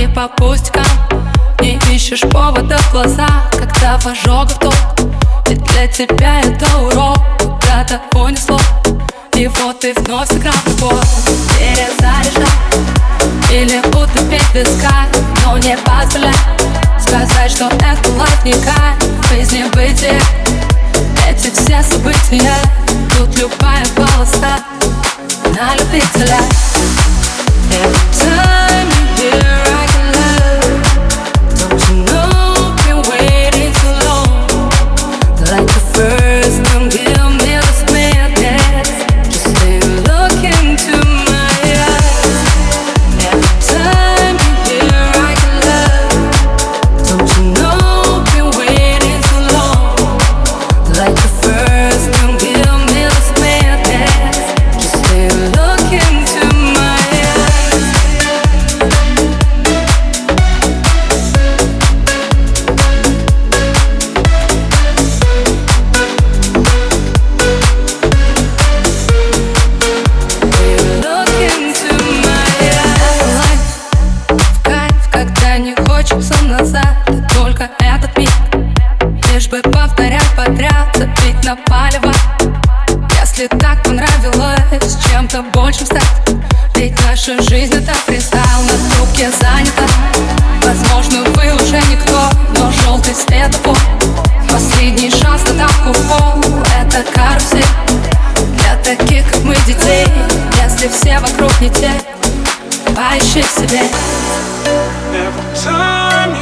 И по пустякам не ищешь повода в глазах Когда в ожогах толк Ведь для тебя это урок Куда-то понесло И вот ты вновь сыграл любовь Перезаряжай Или утопить в висках Но не позволяй Сказать, что это кайф Жизни бытие Эти все события. Тут любая полоса На любителя палево Если так понравилось Чем-то большим стать Ведь наша жизнь это фристайл На трубке занята Возможно, вы уже никто Но желтый светофор Последний шанс на тапку в пол Это карусель. Для таких, как мы, детей Если все вокруг не те Поищи себе. Every time